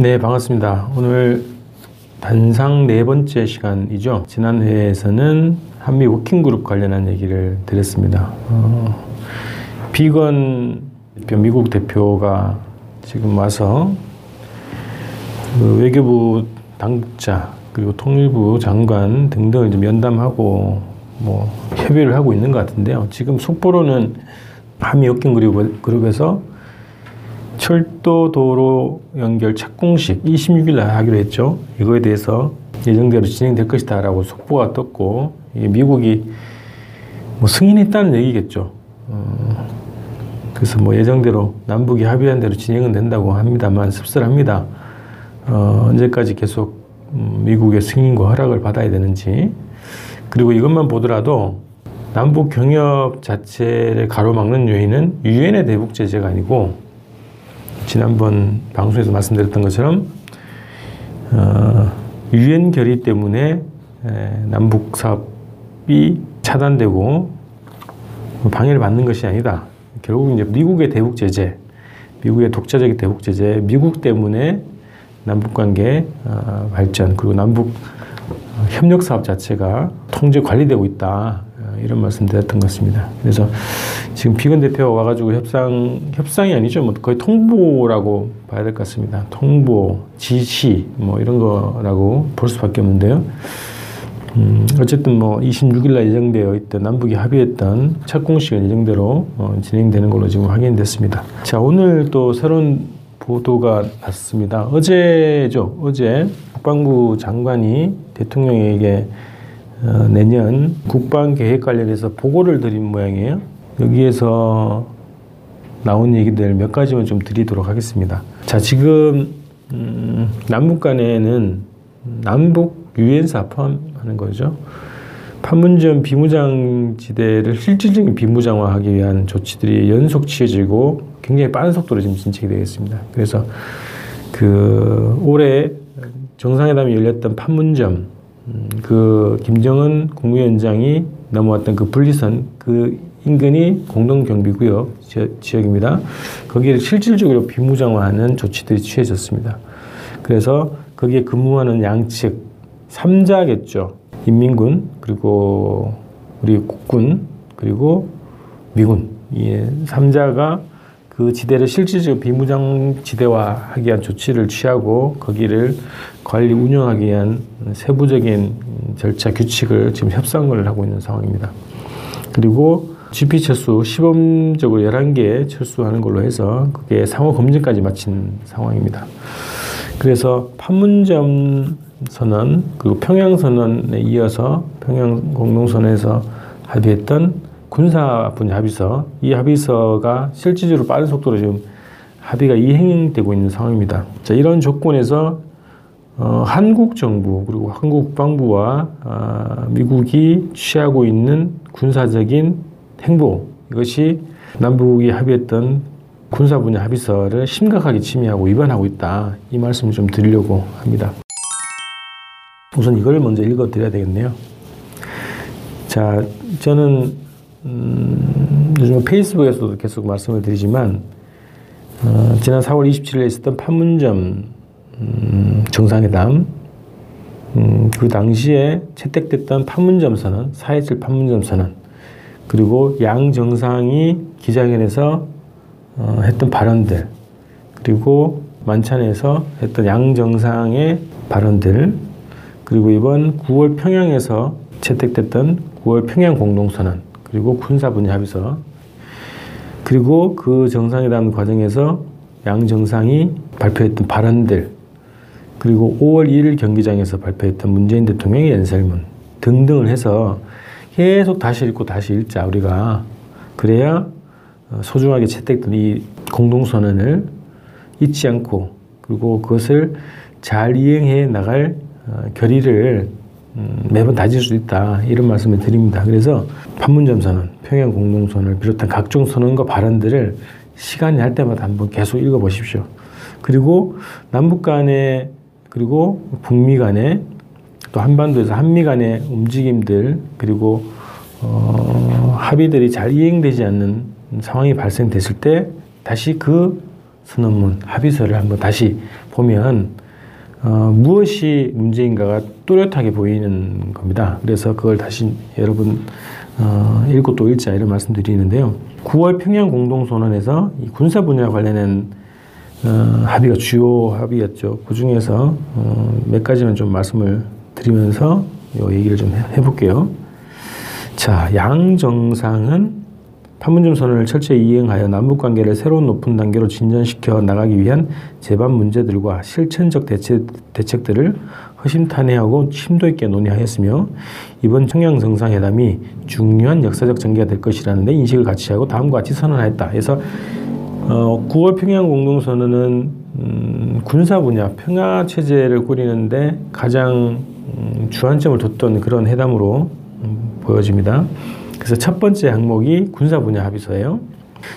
네, 반갑습니다. 오늘 단상 네 번째 시간이죠. 지난 회에서는 한미 working group 관련한 얘기를 드렸습니다. 어, 비건 미국 대표가 지금 와서 그 외교부 당국자 그리고 통일부 장관 등등을 좀 면담하고 뭐 협의를 하고 있는 것 같은데요. 지금 속보로는 한미 working group에서 철도 도로 연결 착공식 26일 날 하기로 했죠. 이거에 대해서 예정대로 진행될 것이다 라고 속보가 떴고 미국이 뭐 승인했다는 얘기겠죠. 어, 그래서 뭐 예정대로 남북이 합의한 대로 진행은 된다고 합니다만 씁쓸합니다. 어, 언제까지 계속 음, 미국의 승인과 허락을 받아야 되는지 그리고 이것만 보더라도 남북 경협 자체를 가로막는 요인은 유엔의 대북 제재가 아니고 지난번 방송에서 말씀드렸던 것처럼 어, 유엔 결의 때문에 남북 사업이 차단되고 방해를 받는 것이 아니다. 결국 이제 미국의 대북 제재, 미국의 독자적인 대북 제재, 미국 때문에 남북 관계 어, 발전 그리고 남북 협력 사업 자체가 통제 관리되고 있다. 어, 이런 말씀 드렸던 것입니다. 그래서 지금 비건 대표가 와가지고 협상, 협상이 아니죠. 뭐 거의 통보라고 봐야 될 것 같습니다. 통보, 지시, 뭐 이런 거라고 볼 수밖에 없는데요. 음, 어쨌든 뭐 26일 날 예정되어 있던 남북이 합의했던 첫 공식은 예정대로 어, 진행되는 걸로 지금 확인됐습니다. 자, 오늘 또 새로운 보도가 났습니다. 어제죠. 어제 국방부 장관이 대통령에게 어, 내년 국방 계획 관련해서 보고를 드린 모양이에요. 여기에서 나온 얘기들 몇 가지만 좀 드리도록 하겠습니다. 자, 지금 음, 남북 간에는 남북 유엔사 포함하는 거죠. 판문점 비무장지대를 실질적인 비무장화하기 위한 조치들이 연속 취해지고 굉장히 빠른 속도로 지금 진척이 되겠습니다. 그래서 그 올해 정상회담이 열렸던 판문점 음, 그 김정은 국무위원장이 넘어왔던 그 분리선 그 인근이 공동경비구역 지역 입니다. 거기를 실질적으로 비무장화하는 조치들이 취해졌습니다. 그래서 거기에 근무하는 양측 3자겠죠. 인민군 그리고 우리 국군 그리고 미군 이 3자가 그 지대를 실질적으로 비무장 지대화하기 위한 조치를 취하고 거기를 관리 운영하기 위한 세부적인 절차 규칙을 지금 협상을 하고 있는 상황입니다. 그리고 GP 철수 시범적으로 11개 철수하는 걸로 해서 그게 상호 검증까지 마친 상황입니다. 그래서 판문점 선언 그리고 평양 선언에 이어서 평양 공동 선언에서 합의했던 군사 분야 합의서 이 합의서가 실질적으로 빠른 속도로 지금 합의가 이행되고 있는 상황입니다. 자 이런 조건에서 어, 한국 정부 그리고 한국 국방부와 어, 미국이 취하고 있는 군사적인 행보 이것이 남북이 합의했던 군사 분야 합의서를 심각하게 침해하고 위반하고 있다 이 말씀을 좀 드리려고 합니다. 우선 이걸 먼저 읽어드려야 되겠네요. 자, 저는 음, 요즘 페이스북에서도 계속 말씀을 드리지만 어, 지난 4월 27일에 있었던 판문점 음, 정상회담 음, 그 당시에 채택됐던 판문점 선언, 4.27 판문점 선언 그리고 양 정상이 기자회견에서 어, 했던 발언들 그리고 만찬에서 했던 양 정상의 발언들 그리고 이번 9월 평양에서 채택됐던 9월 평양 공동선언 그리고 군사 분야 합의서. 그리고 그 정상회담 과정에서 양 정상이 발표했던 발언들 그리고 5월 1일 경기장에서 발표했던 문재인 대통령의 연설문 등등을 해서 계속 다시 읽고 다시 읽자 우리가. 그래야 소중하게 채택된 이 공동선언을 잊지 않고 그리고 그것을 잘 이행해 나갈 어, 결의를 음, 매번 다질 수 있다 이런 말씀을 드립니다. 그래서 판문점 선언, 평양 공동선언을 비롯한 각종 선언과 발언들을 시간이 날 때마다 한번 계속 읽어보십시오. 그리고 남북 간에 그리고 북미 간에 또 한반도에서 한미 간의 움직임들 그리고 어, 합의들이 잘 이행되지 않는 상황이 발생됐을 때 다시 그 선언문 합의서를 한번 다시 보면 어, 무엇이 문제인가가 또렷하게 보이는 겁니다. 그래서 그걸 다시 여러분 어, 읽고 또 읽자 이런 말씀 드리는데요. 9월 평양 공동선언에서 군사 분야 관련된 어, 합의가 주요 합의였죠. 그 중에서 어, 몇 가지만 좀 말씀을 드리면서 요 얘기를 좀 해볼게요. 자, 양 정상은 판문점 선언을 철저히 이행하여 남북 관계를 새로운 높은 단계로 진전시켜 나가기 위한 재반 문제들과 실천적 대책, 대책들을 허심탄회하고 심도 있게 논의하였으며 이번 청양 정상회담이 중요한 역사적 전개가 될 것이라는 데 인식을 같이 하고 다음과 같이 선언하였다. 그래서 어, 9월 평양 공동선언은 음, 군사 분야 평화 체제를 꾸리는데 가장 음, 주안점을 뒀던 그런 회담으로 음, 보여집니다. 그래서 첫 번째 항목이 군사 분야 합의서예요.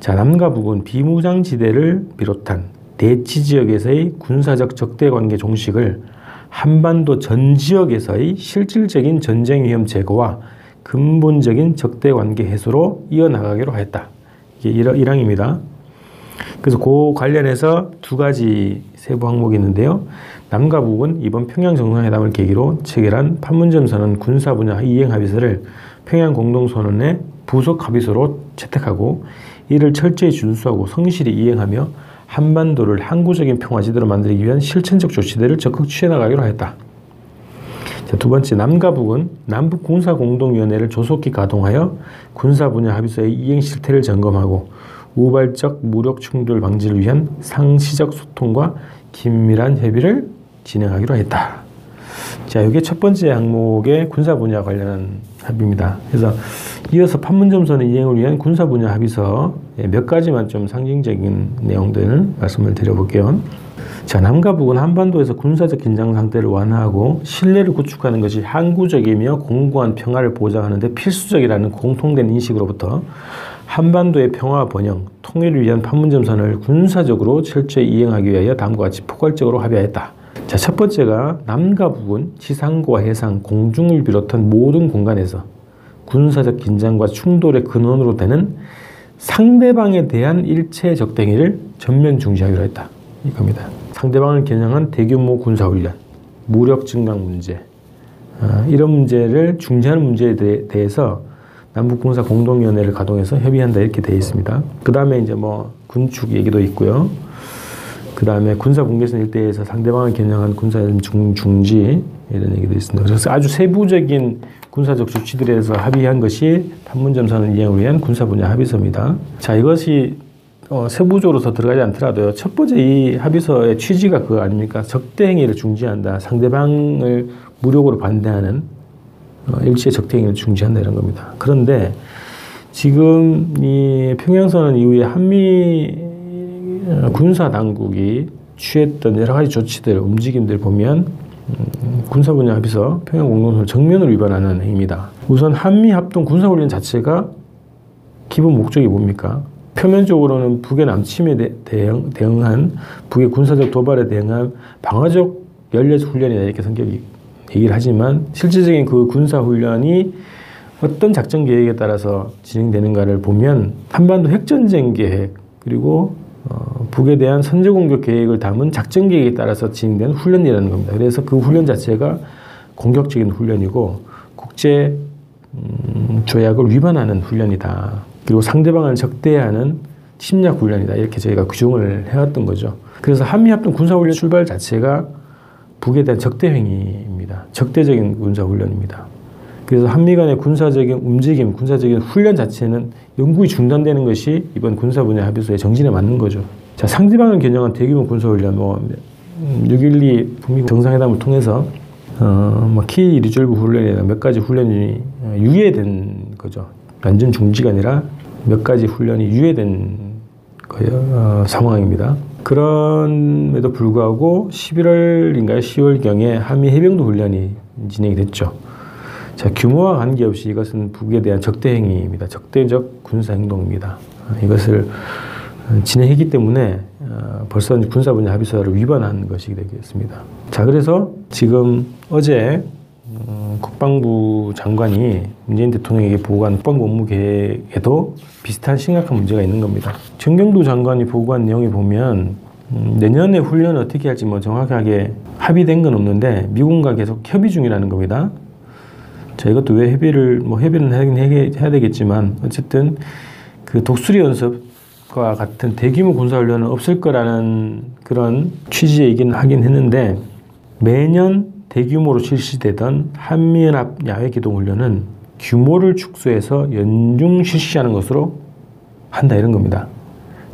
자, 남과 북은 비무장지대를 비롯한 대치 지역에서의 군사적 적대 관계 종식을 한반도 전 지역에서의 실질적인 전쟁 위험 제거와 근본적인 적대 관계 해소로 이어나가기로 하였다. 이게 1항입니다. 그래서 그 관련해서 두 가지 세부 항목이 있는데요. 남과 북은 이번 평양 정상회담을 계기로 체결한 판문점 선언 군사 분야 이행 합의서를 평양 공동선언의 부속 합의서로 채택하고 이를 철저히 준수하고 성실히 이행하며 한반도를 항구적인 평화지대로 만들기 위한 실천적 조치들을 적극 취해나가기로. 자, 두 번째, 남과 북은 남북 군사 공동위원회를 조속히 가동하여 군사 분야 합의서의 이행 실태를 점검하고 우발적 무력 충돌 방지를 위한 상시적 소통과 긴밀한 협의를 진행하기로 했다. 자, 이게 첫 번째 항목의 군사 분야 관련한 합의입니다. 그래서 이어서 판문점선의 이행을 위한 군사 분야 합의서 몇 가지만 좀 상징적인 내용들을 말씀을 드려볼게요. 자, 남과 북은 한반도에서 군사적 긴장 상태를 완화하고 신뢰를 구축하는 것이 항구적이며 공고한 평화를 보장하는 데 필수적이라는 공통된 인식으로부터 한반도의 평화 번영, 통일을 위한 판문점선을 군사적으로 철저히 이행하기 위하여 다음과 같이 포괄적으로 합의하였다. 자, 첫 번째가 남과 북은 지상과 해상, 공중을 비롯한 모든 공간에서 군사적 긴장과 충돌의 근원으로 되는 상대방에 대한 일체 적대행위를 전면 중지하기로 했다. 이겁니다. 상대방을 겨냥한 대규모 군사훈련, 무력 증강 문제, 어, 이런 문제를 중지하는 문제에 대 해서 남북군사 공동위원회를 가동해서 협의한다 이렇게 되어 있습니다. 그 다음에 이제 뭐 군축 얘기도 있고요. 그 다음에 군사 분계선 일대에서 상대방을 겨냥한 군사 중, 중지 이런 얘기도 있습니다. 그래서 아주 세부적인 군사적 조치들에 대해서 합의한 것이 판문점 선언 이행을 위한 군사 분야 합의서입니다. 자 이것이 어, 세부적으로 더 들어가지 않더라도요. 첫 번째 이 합의서의 취지가 그거 아닙니까? 적대 행위를 중지한다. 상대방을 무력으로 반대하는 어, 일치의 적대 행위를 중지한다 이런 겁니다. 그런데 지금 이 평양선언 이후에 한미 어, 군사 당국이 취했던 여러 가지 조치들, 움직임들 보면 음, 군사 분야 합의서 평양 공동선언 정면으로 위반하는 행위입니다. 우선 한미 합동 군사 훈련 자체가 기본 목적이 뭡니까? 표면적으로는 북의 남침에 대응, 대응한 북의 군사적 도발에 대응한 방어적 연례 훈련이다 이렇게 성격이 얘기를 하지만 실질적인 그 군사 훈련이 어떤 작전 계획에 따라서 진행되는가를 보면 한반도 핵전쟁 계획 그리고 어, 북에 대한 선제 공격 계획을 담은 작전 계획에 따라서 진행된 훈련이라는 겁니다. 그래서 그 훈련 자체가 공격적인 훈련이고 국제 음, 조약을 위반하는 훈련이다. 그리고 상대방을 적대하는 침략 훈련이다. 이렇게 저희가 규정을 해왔던 거죠. 그래서 한미합동 군사훈련 출발 자체가 북에 대한 적대 행위입니다. 적대적인 군사훈련입니다. 그래서 한미 간의 군사적인 움직임, 군사적인 훈련 자체는 영구히 중단되는 것이 이번 군사 분야 합의서의 정신에 맞는 거죠. 자, 상대방을 겨냥한 대규모 군사 훈련, 뭐, 6.12 북미 정상회담을 통해서, 어, 뭐, 키 리졸브 훈련이나 몇 가지 훈련이 유예된 거죠. 완전 중지가 아니라 몇 가지 훈련이 유예된 거예요. 어, 상황입니다. 그럼에도 불구하고 11월인가요? 10월경에 한미 해병대 훈련이 진행이 됐죠. 자, 규모와 관계없이 이것은 북에 대한 적대 행위입니다. 적대적 군사 행동입니다. 이것을 진행했기 때문에 어, 벌써 군사 분야 합의서를 위반한 것이 되겠습니다. 자, 그래서 지금 어제 어, 국방부 장관이 문재인 대통령에게 보고한 국방부 업무 계획에도 비슷한 심각한 문제가 있는 겁니다. 정경도 장관이 보고한 내용에 보면 음, 내년에 훈련 어떻게 할지 뭐 정확하게 합의된 건 없는데 미군과 계속 협의 중이라는 겁니다. 자 이것도 왜 협의를 뭐 협의는 하긴 해야 되겠지만 어쨌든 그 독수리 연습과 같은 대규모 군사 훈련은 없을 거라는 그런 얘기는 하긴 했는데 매년 대규모로 실시되던 한미연합 야외 기동 훈련은 규모를 축소해서 연중 실시하는 것으로 한다 이런 겁니다.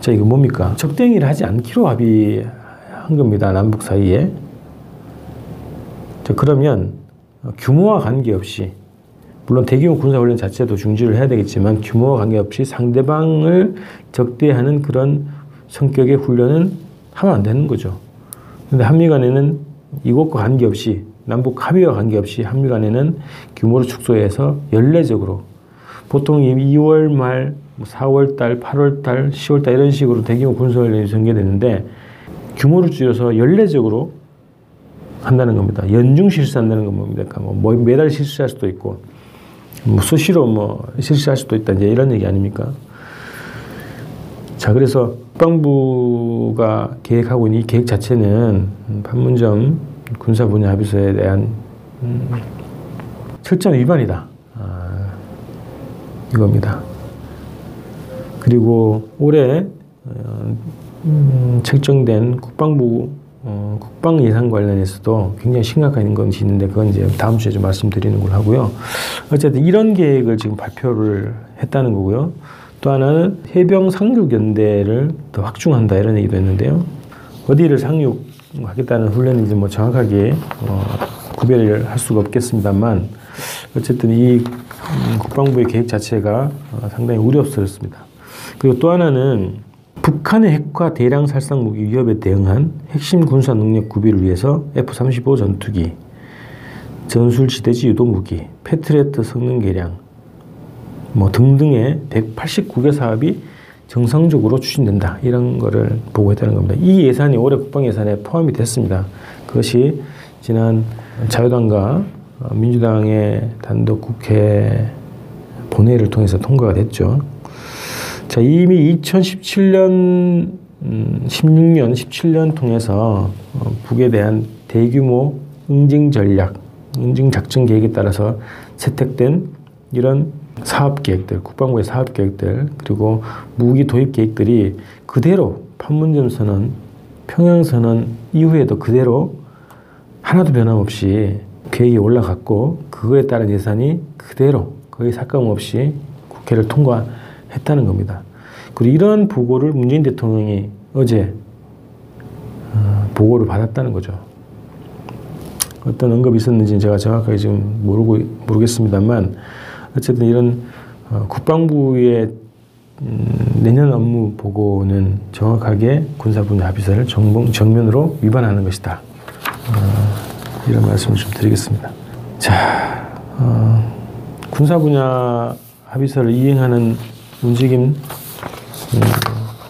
자, 이거 뭡니까? 적대행위를 하지 않기로 합의한 겁니다. 남북 사이에. 자, 그러면 규모와 관계없이 물론 대규모 군사 훈련 자체도 중지를 해야 되겠지만 규모와 관계없이 상대방을 적대하는 그런 성격의 훈련은 하면 안 되는 거죠. 근데 한미 간에는 이것과 관계없이 남북 합의와 관계없이 한미 간에는 규모를 축소해서 연례적으로 보통 2월 말 4월 뭐 달, 8월 달, 10월 달 이런 식으로 대규모 군사 훈련이 전개되는데 규모를 줄여서 연례적으로 한다는 겁니다. 연중 실시한다는 건 뭡니까? 뭐, 뭐 매달 실시할 수도 있고 뭐 수시로 뭐 실시할 수도 있다 이제 이런 얘기 아닙니까? 자 그래서 국방부가 계획하고 있는 이 계획 자체는 판문점 군사 분야 합의서에 대한 음, 철저한 위반이다. 아, 이겁니다. 그리고 올해 어, 음, 책정된 국방부 어, 국방 예산 관련해서도 굉장히 심각한 것이 있는데 그건 이제 다음 주에 좀 말씀드리는 걸 하고요. 어쨌든 이런 계획을 지금 발표를 했다는 거고요. 또 하나는 해병 상륙 연대를 더 확충한다 이런 얘기도 했는데요. 어디를 상륙하겠다는 훈련인지 뭐 정확하게 어, 구별을 할 수가 없겠습니다만 어쨌든 이 음, 국방부의 계획 자체가 어, 상당히 우려스럽습니다. 그리고 또 하나는 북한의 핵과 대량 살상 무기 위협에 대응한 핵심 군사 능력 구비를 위해서 F-35 전투기, 전술 지대지 유도 무기, 패트리어트 성능 개량, 뭐 등등의 189개 사업이 정상적으로 추진된다. 이런 거를 보고했다는 겁니다. 이 예산이 올해 국방 예산에 포함이 됐습니다. 그것이 지난 자유당과 민주당의 단독 국회 본회의를 통해서 통과가 됐죠. 자, 이미 2017년, 16년, 17년 통해서 어, 북에 대한 대규모 응징 전략, 응징 작전 계획에 따라서 채택된 이런 사업 계획들, 국방부의 사업 계획들, 그리고 무기 도입 계획들이 그대로 판문점 선언, 평양 선언 이후에도 그대로 하나도 변함없이 계획이 올라갔고 그거에 따른 예산이 그대로 거의 사건 없이 국회를 통과 했다는 겁니다. 그리고 이런 보고를 문재인 대통령이 어제 어, 보고를 받았다는 거죠. 어떤 언급이 있었는지 제가 정확하게 지금 모르고 모르겠습니다만 어쨌든 이런 어, 국방부의 음, 내년 업무 보고는 정확하게 군사 분야 합의서를 정면으로 위반하는 것이다. 어, 이런 말씀을 좀 드리겠습니다. 자, 어, 군사 분야 합의서를 이행하는 움직임, 음,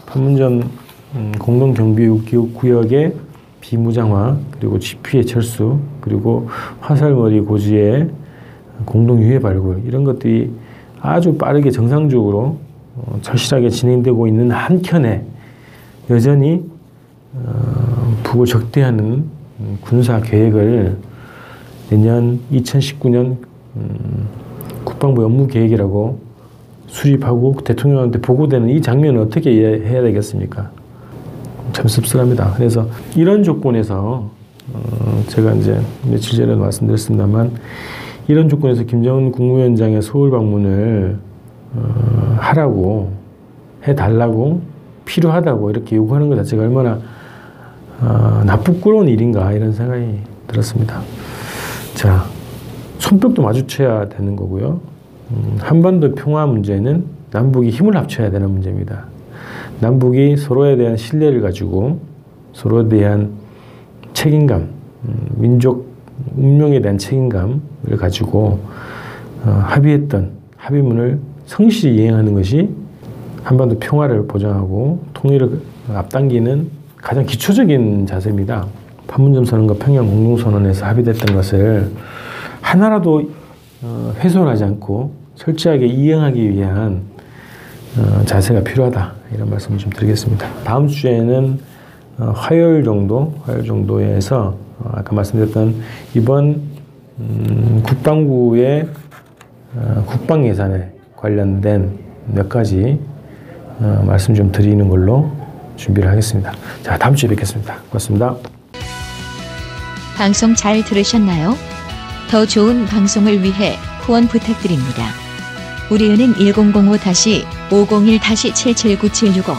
판문점 음, 공동경비구역의 비무장화, 그리고 GP의 철수, 그리고 화살머리 고지의 공동유해 발굴 이런 것들이 아주 빠르게 정상적으로 어, 절실하게 진행되고 있는 한켠에 여전히 어, 북을 적대하는 군사 계획을 내년 2019년 음, 국방부 업무 계획이라고 수립하고 대통령한테 보고되는 이 장면을 어떻게 해야 되겠습니까? 참 씁쓸합니다. 그래서 이런 조건에서 어, 제가 이제 며칠 전에 말씀드렸습니다만 이런 조건에서 김정은 국무위원장의 서울 방문을 어, 하라고 해달라고 필요하다고 이렇게 요구하는 것 자체가 얼마나 어, 나쁘끄러운 일인가 이런 생각이 들었습니다. 자, 손뼉도 마주쳐야 되는 거고요. 음, 한반도 평화 문제는 남북이 힘을 합쳐야 되는 문제입니다. 남북이 서로에 대한 신뢰를 가지고 서로에 대한 책임감, 음, 민족 운명에 대한 책임감을 가지고 어, 합의했던 합의문을 성실히 이행하는 것이 한반도 평화를 보장하고 통일을 앞당기는 가장 기초적인 자세입니다. 판문점 선언과 평양 공동선언에서 합의됐던 것을 하나라도 어, 훼손하지 않고 철저하게 이행하기 위한 어, 자세가 필요하다 이런 말씀을 좀 드리겠습니다. 다음 주에는 어, 화요일 정도, 화요일 정도에서 어, 아까 말씀드렸던 이번 음, 국방부의 어, 국방 예산에 관련된 몇 가지 어, 말씀 좀 드리는 걸로 준비를 하겠습니다. 자, 다음 주에 뵙겠습니다. 고맙습니다. 방송 잘 들으셨나요? 더 좋은 방송을 위해 후원 부탁드립니다. 우리은행 1005-501-779765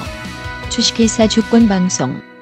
주식회사 주권방송